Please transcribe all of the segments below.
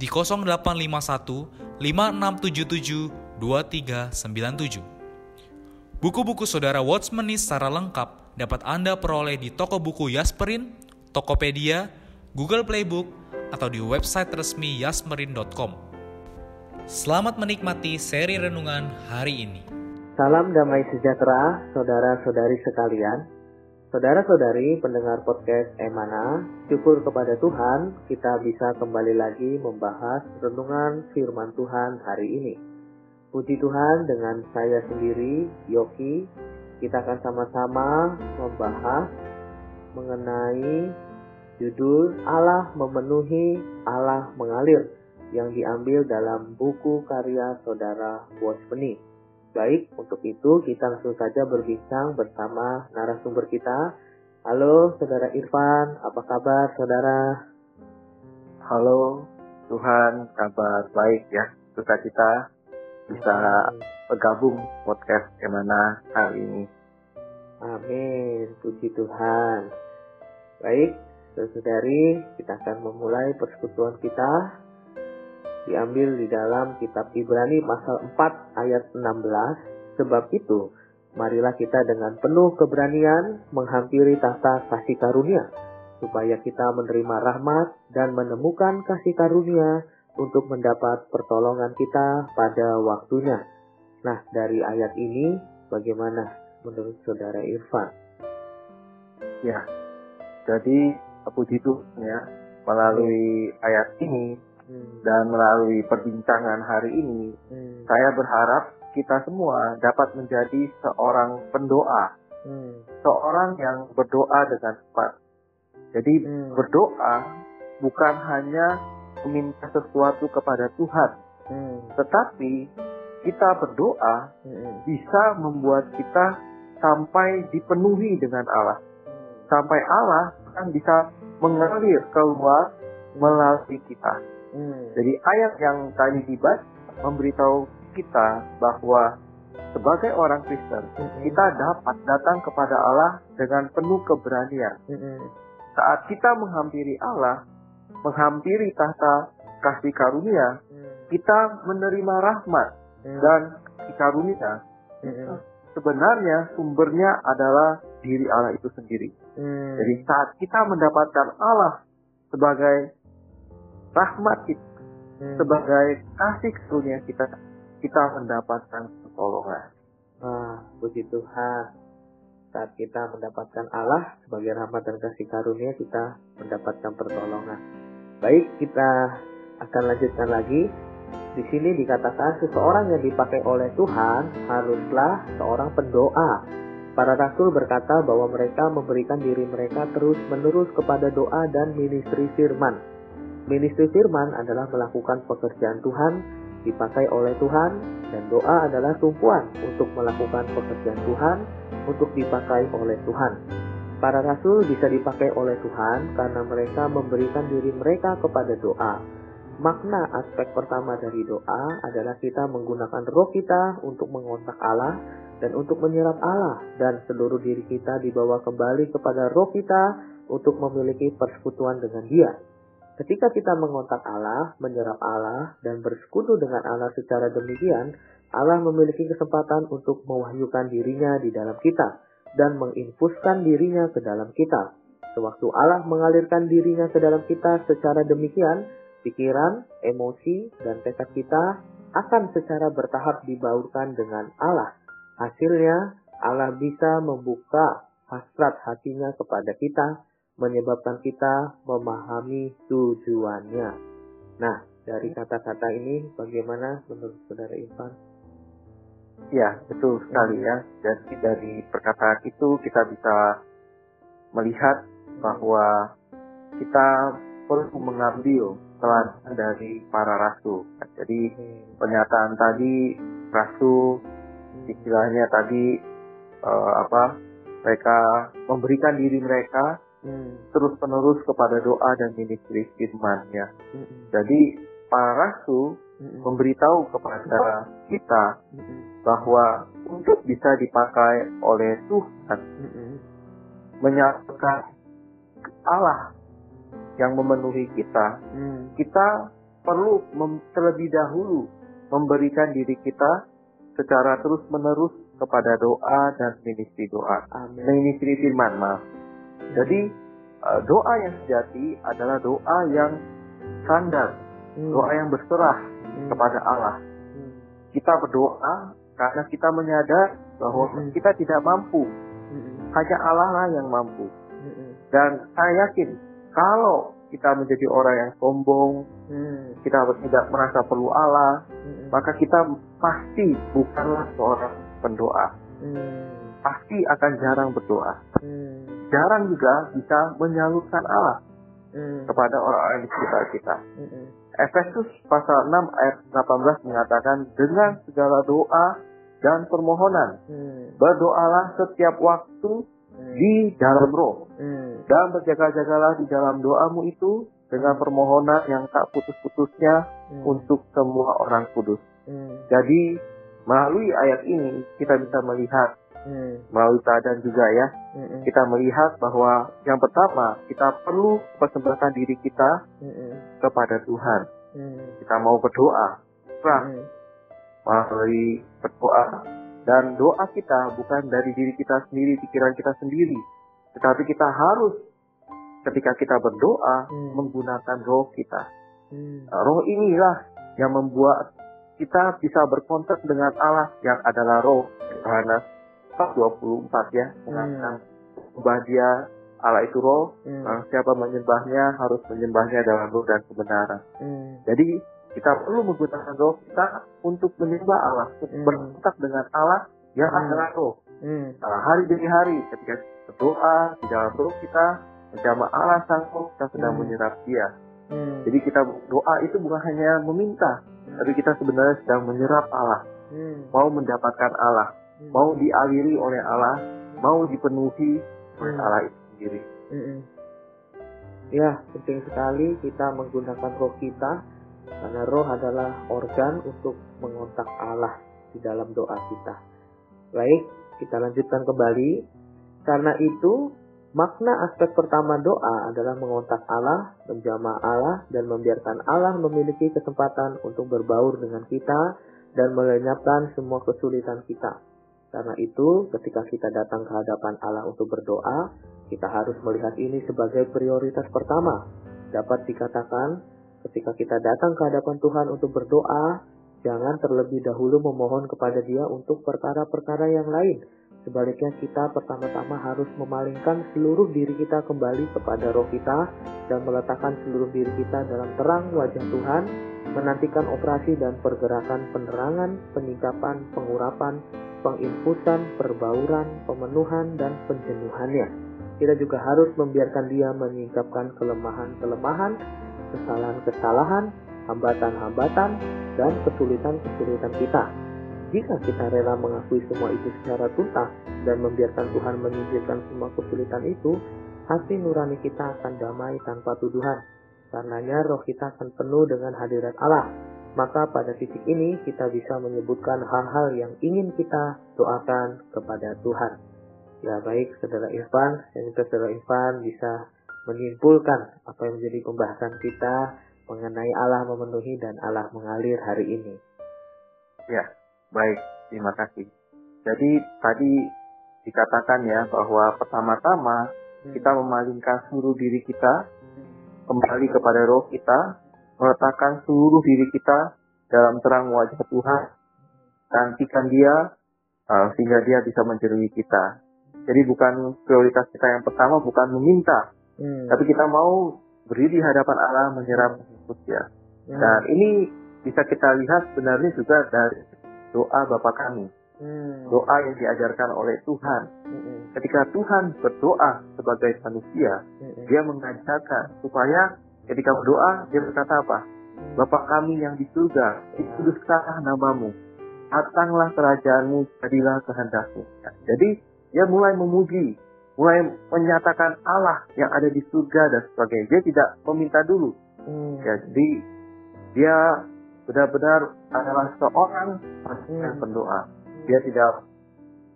di 0851 5677 2397. Buku-buku saudara Watchmeni secara lengkap dapat Anda peroleh di toko buku Yasmerin, Tokopedia, Google Playbook, atau di website resmi yasmerin.com. Selamat menikmati seri renungan hari ini. Salam damai sejahtera, saudara-saudari sekalian. Saudara-saudari pendengar podcast Emana, syukur kepada Tuhan kita bisa kembali lagi membahas renungan firman Tuhan hari ini. Puji Tuhan dengan saya sendiri, Yoki, kita akan sama-sama membahas mengenai judul Allah memenuhi, Allah mengalir yang diambil dalam buku karya saudara Watchmeni. Baik, untuk itu kita langsung saja berbincang bersama narasumber kita. Halo, Saudara Irfan, apa kabar, Saudara? Halo, Tuhan, kabar baik ya. Suka kita bisa bergabung podcast gimana kali ini. Amin, puji Tuhan. Baik, saudari, kita akan memulai persekutuan kita diambil di dalam kitab Ibrani pasal 4 ayat 16. Sebab itu, marilah kita dengan penuh keberanian menghampiri tahta kasih karunia, supaya kita menerima rahmat dan menemukan kasih karunia untuk mendapat pertolongan kita pada waktunya. Nah, dari ayat ini bagaimana menurut saudara Irfan? Ya, jadi puji Tuhan ya, melalui ayat ini Hmm. Dan melalui perbincangan hari ini, hmm. saya berharap kita semua dapat menjadi seorang pendoa. Hmm. Seorang yang berdoa dengan tepat. Jadi hmm. berdoa bukan hanya meminta sesuatu kepada Tuhan, hmm. tetapi kita berdoa hmm. bisa membuat kita sampai dipenuhi dengan Allah. Hmm. Sampai Allah kan bisa mengalir keluar melalui kita. Hmm. Jadi ayat yang tadi dibaca memberitahu kita bahwa sebagai orang Kristen hmm. kita dapat datang kepada Allah dengan penuh keberanian. Hmm. Saat kita menghampiri Allah, menghampiri tahta kasih karunia, hmm. kita menerima rahmat hmm. dan karunia. Hmm. Sebenarnya sumbernya adalah diri Allah itu sendiri. Hmm. Jadi saat kita mendapatkan Allah sebagai rahmat kita hmm. sebagai kasih karunia kita kita mendapatkan pertolongan. Ah, puji Tuhan. Saat kita mendapatkan Allah sebagai rahmat dan kasih karunia, kita mendapatkan pertolongan. Baik, kita akan lanjutkan lagi. Di sini dikatakan seseorang yang dipakai oleh Tuhan haruslah seorang pendoa. Para rasul berkata bahwa mereka memberikan diri mereka terus-menerus kepada doa dan ministry firman. Ministry firman adalah melakukan pekerjaan Tuhan, dipakai oleh Tuhan, dan doa adalah tumpuan untuk melakukan pekerjaan Tuhan, untuk dipakai oleh Tuhan. Para rasul bisa dipakai oleh Tuhan karena mereka memberikan diri mereka kepada doa. Makna aspek pertama dari doa adalah kita menggunakan roh kita untuk mengontak Allah dan untuk menyerap Allah dan seluruh diri kita dibawa kembali kepada roh kita untuk memiliki persekutuan dengan Dia. Ketika kita mengontak Allah, menyerap Allah, dan bersekutu dengan Allah secara demikian, Allah memiliki kesempatan untuk mewahyukan dirinya di dalam kita dan menginfuskan dirinya ke dalam kita. Sewaktu Allah mengalirkan dirinya ke dalam kita secara demikian, pikiran, emosi, dan tekad kita akan secara bertahap dibaurkan dengan Allah. Hasilnya, Allah bisa membuka hasrat hatinya kepada kita, menyebabkan kita memahami tujuannya. Nah, dari kata-kata ini bagaimana menurut saudara Ivan? Ya, betul sekali ya. Jadi dari perkataan itu kita bisa melihat bahwa kita perlu mengambil teladan dari para rasul. Jadi pernyataan tadi rasul istilahnya tadi uh, apa mereka memberikan diri mereka hmm. terus penerus kepada doa dan ministry firman ya. Hmm. Jadi para rasul hmm. memberitahu kepada kita hmm. bahwa untuk bisa dipakai oleh Tuhan hmm. menyatakan Allah yang memenuhi kita, hmm. kita perlu terlebih dahulu memberikan diri kita secara terus menerus kepada doa dan ministry doa, Amin. ministry firman maaf. Jadi uh, doa yang sejati adalah doa yang sandar, hmm. doa yang berserah hmm. kepada Allah. Hmm. Kita berdoa karena kita menyadar bahwa hmm. kita tidak mampu, hmm. hanya Allah lah yang mampu. Hmm. Dan saya yakin kalau kita menjadi orang yang sombong, hmm. kita tidak merasa perlu Allah, hmm. maka kita pasti bukanlah seorang pendoa. Hmm. Pasti akan jarang berdoa. Hmm. Jarang juga bisa menyalurkan Allah hmm. kepada orang-orang di sekitar kita. Hmm. Efesus pasal 6 ayat 18 mengatakan dengan segala doa dan permohonan hmm. berdoalah setiap waktu hmm. di dalam roh. Hmm. Dan berjaga-jagalah di dalam doamu itu dengan permohonan yang tak putus-putusnya hmm. untuk semua orang kudus. Hmm. Jadi melalui ayat ini kita bisa melihat hmm. melalui keadaan juga ya hmm. kita melihat bahwa yang pertama kita perlu persembahkan diri kita hmm. kepada Tuhan. Hmm. Kita mau berdoa, hmm. melalui berdoa dan doa kita bukan dari diri kita sendiri, pikiran kita sendiri. Tetapi kita harus ketika kita berdoa hmm. menggunakan roh kita. Hmm. Nah, roh inilah yang membuat kita bisa berkontak dengan Allah yang adalah roh. Yohanes 24 ya mengatakan hmm. dia Allah itu roh, hmm. nah, siapa menyembahnya harus menyembahnya dalam roh dan kebenaran. Hmm. Jadi kita perlu menggunakan roh kita untuk menyembah Allah, untuk hmm. berkontak dengan Allah yang hmm. adalah roh. Hmm. Nah, hari demi hari ketika berdoa di dalam roh kita menjama Allah sang roh kita sedang hmm. menyerap dia. Hmm. Jadi kita doa itu bukan hanya meminta, hmm. tapi kita sebenarnya sedang menyerap Allah, hmm. mau mendapatkan Allah. Mau dialiri oleh Allah, mau dipenuhi oleh hmm. Allah itu sendiri. Hmm. Ya, penting sekali kita menggunakan roh kita karena roh adalah organ untuk mengontak Allah di dalam doa kita. Baik, kita lanjutkan kembali. Karena itu, makna aspek pertama doa adalah mengontak Allah, menjamah Allah, dan membiarkan Allah memiliki kesempatan untuk berbaur dengan kita dan melenyapkan semua kesulitan kita. Karena itu, ketika kita datang ke hadapan Allah untuk berdoa, kita harus melihat ini sebagai prioritas pertama. Dapat dikatakan Ketika kita datang ke hadapan Tuhan untuk berdoa, jangan terlebih dahulu memohon kepada Dia untuk perkara-perkara yang lain. Sebaliknya kita pertama-tama harus memalingkan seluruh diri kita kembali kepada roh kita dan meletakkan seluruh diri kita dalam terang wajah Tuhan, menantikan operasi dan pergerakan penerangan, penyikapan, pengurapan, penginfusan, perbauran, pemenuhan, dan penjenuhannya. Kita juga harus membiarkan dia menyingkapkan kelemahan-kelemahan kesalahan-kesalahan, hambatan-hambatan, dan kesulitan-kesulitan kita. Jika kita rela mengakui semua itu secara tuntas dan membiarkan Tuhan menyingkirkan semua kesulitan itu, hati nurani kita akan damai tanpa tuduhan. Karenanya roh kita akan penuh dengan hadirat Allah. Maka pada titik ini kita bisa menyebutkan hal-hal yang ingin kita doakan kepada Tuhan. Ya baik, saudara Irfan, dan juga saudara Irfan bisa menyimpulkan apa yang menjadi pembahasan kita mengenai Allah memenuhi dan Allah mengalir hari ini. Ya, baik. Terima kasih. Jadi tadi dikatakan ya bahwa pertama-tama hmm. kita memalingkan seluruh diri kita kembali kepada roh kita, meletakkan seluruh diri kita dalam terang wajah Tuhan, nantikan dia uh, sehingga dia bisa menjerui kita. Jadi bukan prioritas kita yang pertama bukan meminta, hmm. tapi kita mau berdiri di hadapan Allah menyerap Yesus ya. Hmm. Dan ini bisa kita lihat sebenarnya juga dari doa Bapa kami. Hmm. Doa yang diajarkan oleh Tuhan. Hmm. Ketika Tuhan berdoa sebagai manusia, hmm. dia mengajarkan supaya ketika berdoa dia berkata apa? Bapa kami yang di surga, dikuduskanlah namamu. Datanglah kerajaanmu, jadilah kehendakmu. Jadi dia mulai memuji, mulai menyatakan Allah yang ada di surga dan sebagainya. Dia tidak meminta dulu. Hmm. Jadi dia benar-benar adalah seorang yang hmm. pendoa. Dia tidak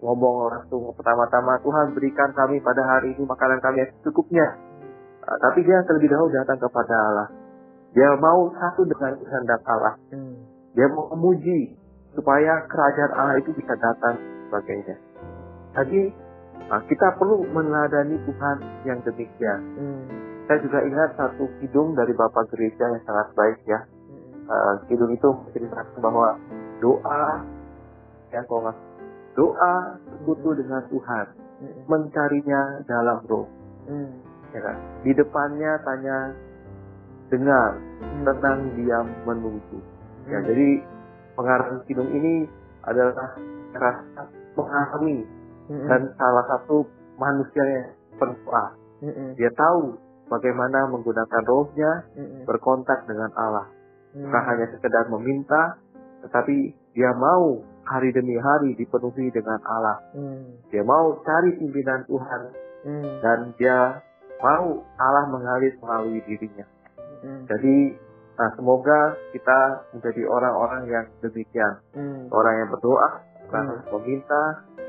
ngomong langsung pertama-tama Tuhan berikan kami pada hari ini makanan kami yang secukupnya. Uh, tapi dia terlebih dahulu datang kepada Allah. Dia mau satu dengan kehendak Allah. Hmm. Dia mau memuji supaya kerajaan Allah itu bisa datang sebagainya. Jadi uh, kita perlu meneladani Tuhan yang demikian. Hmm. Saya juga ingat satu kidung dari Bapak Gereja yang sangat baik ya uh, kidung itu menceritakan bahwa doa ya kalau doa sekutu dengan Tuhan hmm. mencarinya dalam roh hmm. ya kan di depannya tanya dengar hmm. tenang diam menunggu ya hmm. jadi pengarang kidung ini adalah rasa mengalami hmm. dan salah satu manusia yang berdoa hmm. dia tahu bagaimana menggunakan rohnya hmm. berkontak dengan Allah bukan hmm. hanya sekedar meminta, tetapi dia mau hari demi hari dipenuhi dengan Allah. Hmm. Dia mau cari pimpinan Tuhan hmm. dan dia mau Allah mengalir melalui dirinya. Hmm. Jadi nah, semoga kita menjadi orang-orang yang demikian, hmm. orang yang berdoa, bukan hmm. meminta,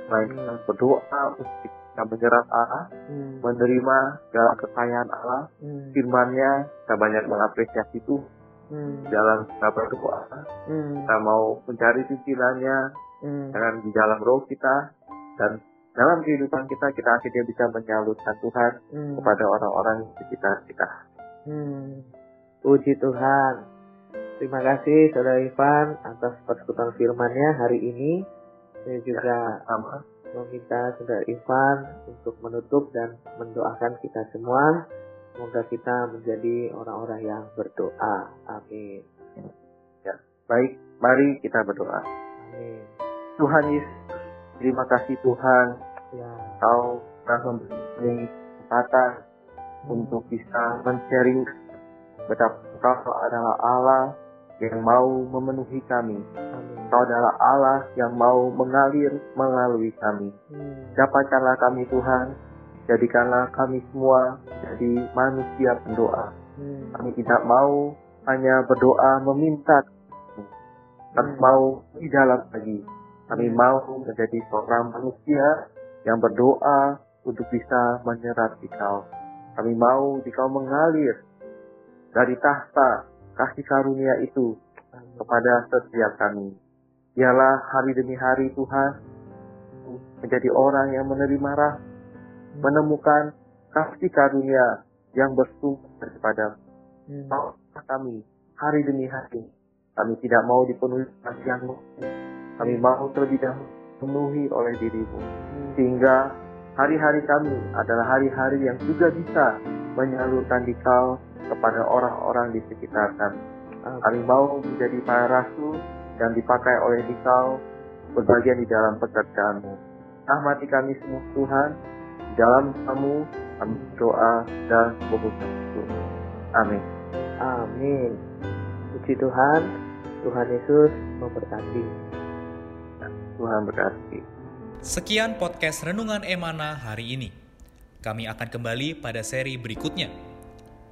melainkan hmm. berdoa untuk kita menyerap Allah, hmm. menerima segala kekayaan Allah, hmm. firman-Nya, kita banyak mengapresiasi itu hmm. jalan kita berdoa hmm. kita mau mencari pimpinannya hmm. dengan di dalam roh kita dan dalam kehidupan kita kita akhirnya bisa menyalurkan Tuhan hmm. kepada orang-orang di sekitar kita. Hmm. Puji Tuhan. Terima kasih Saudara Ivan atas persekutuan firman-Nya hari ini. Saya juga ya, sama. meminta Saudara Ivan untuk menutup dan mendoakan kita semua Semoga kita menjadi orang-orang yang berdoa. Amin. Ya, baik, mari kita berdoa. Amin. Tuhan Yesus, terima kasih Tuhan. Ya. Kau telah memberi kesempatan hmm. untuk bisa men-sharing betapa Kau adalah Allah yang mau memenuhi kami. Amin. Kau adalah Allah yang mau mengalir melalui kami. Hmm. Dapatkanlah kami Tuhan Jadikanlah kami semua jadi manusia pendoa. Hmm. Kami tidak mau hanya berdoa meminta, tapi hmm. mau di dalam lagi. Kami hmm. mau menjadi seorang manusia yang berdoa untuk bisa menyerap di kau. Kami mau di kau mengalir dari tahta kasih karunia itu kepada setiap kami. Ialah hari demi hari Tuhan menjadi orang yang menerima rahmat menemukan kasih karunia yang bersumber daripada hmm. kami hari demi hari. Kami tidak mau dipenuhi kasihmu. Kami mau terlebih dahulu dipenuhi oleh dirimu. Hmm. Sehingga hari-hari kami adalah hari-hari yang juga bisa menyalurkan dikau kepada orang-orang di sekitar kami. Hmm. Kami mau menjadi para rasul yang dipakai oleh dikau berbagian di dalam pekerjaanmu. Rahmati kami semua Tuhan, dalam kamu kami doa dan memuji Amin. Amin. Puji Tuhan, Tuhan Yesus memberkati. Tuhan berkati. Sekian podcast Renungan Emana hari ini. Kami akan kembali pada seri berikutnya.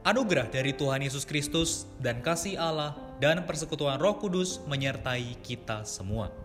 Anugerah dari Tuhan Yesus Kristus dan kasih Allah dan persekutuan Roh Kudus menyertai kita semua.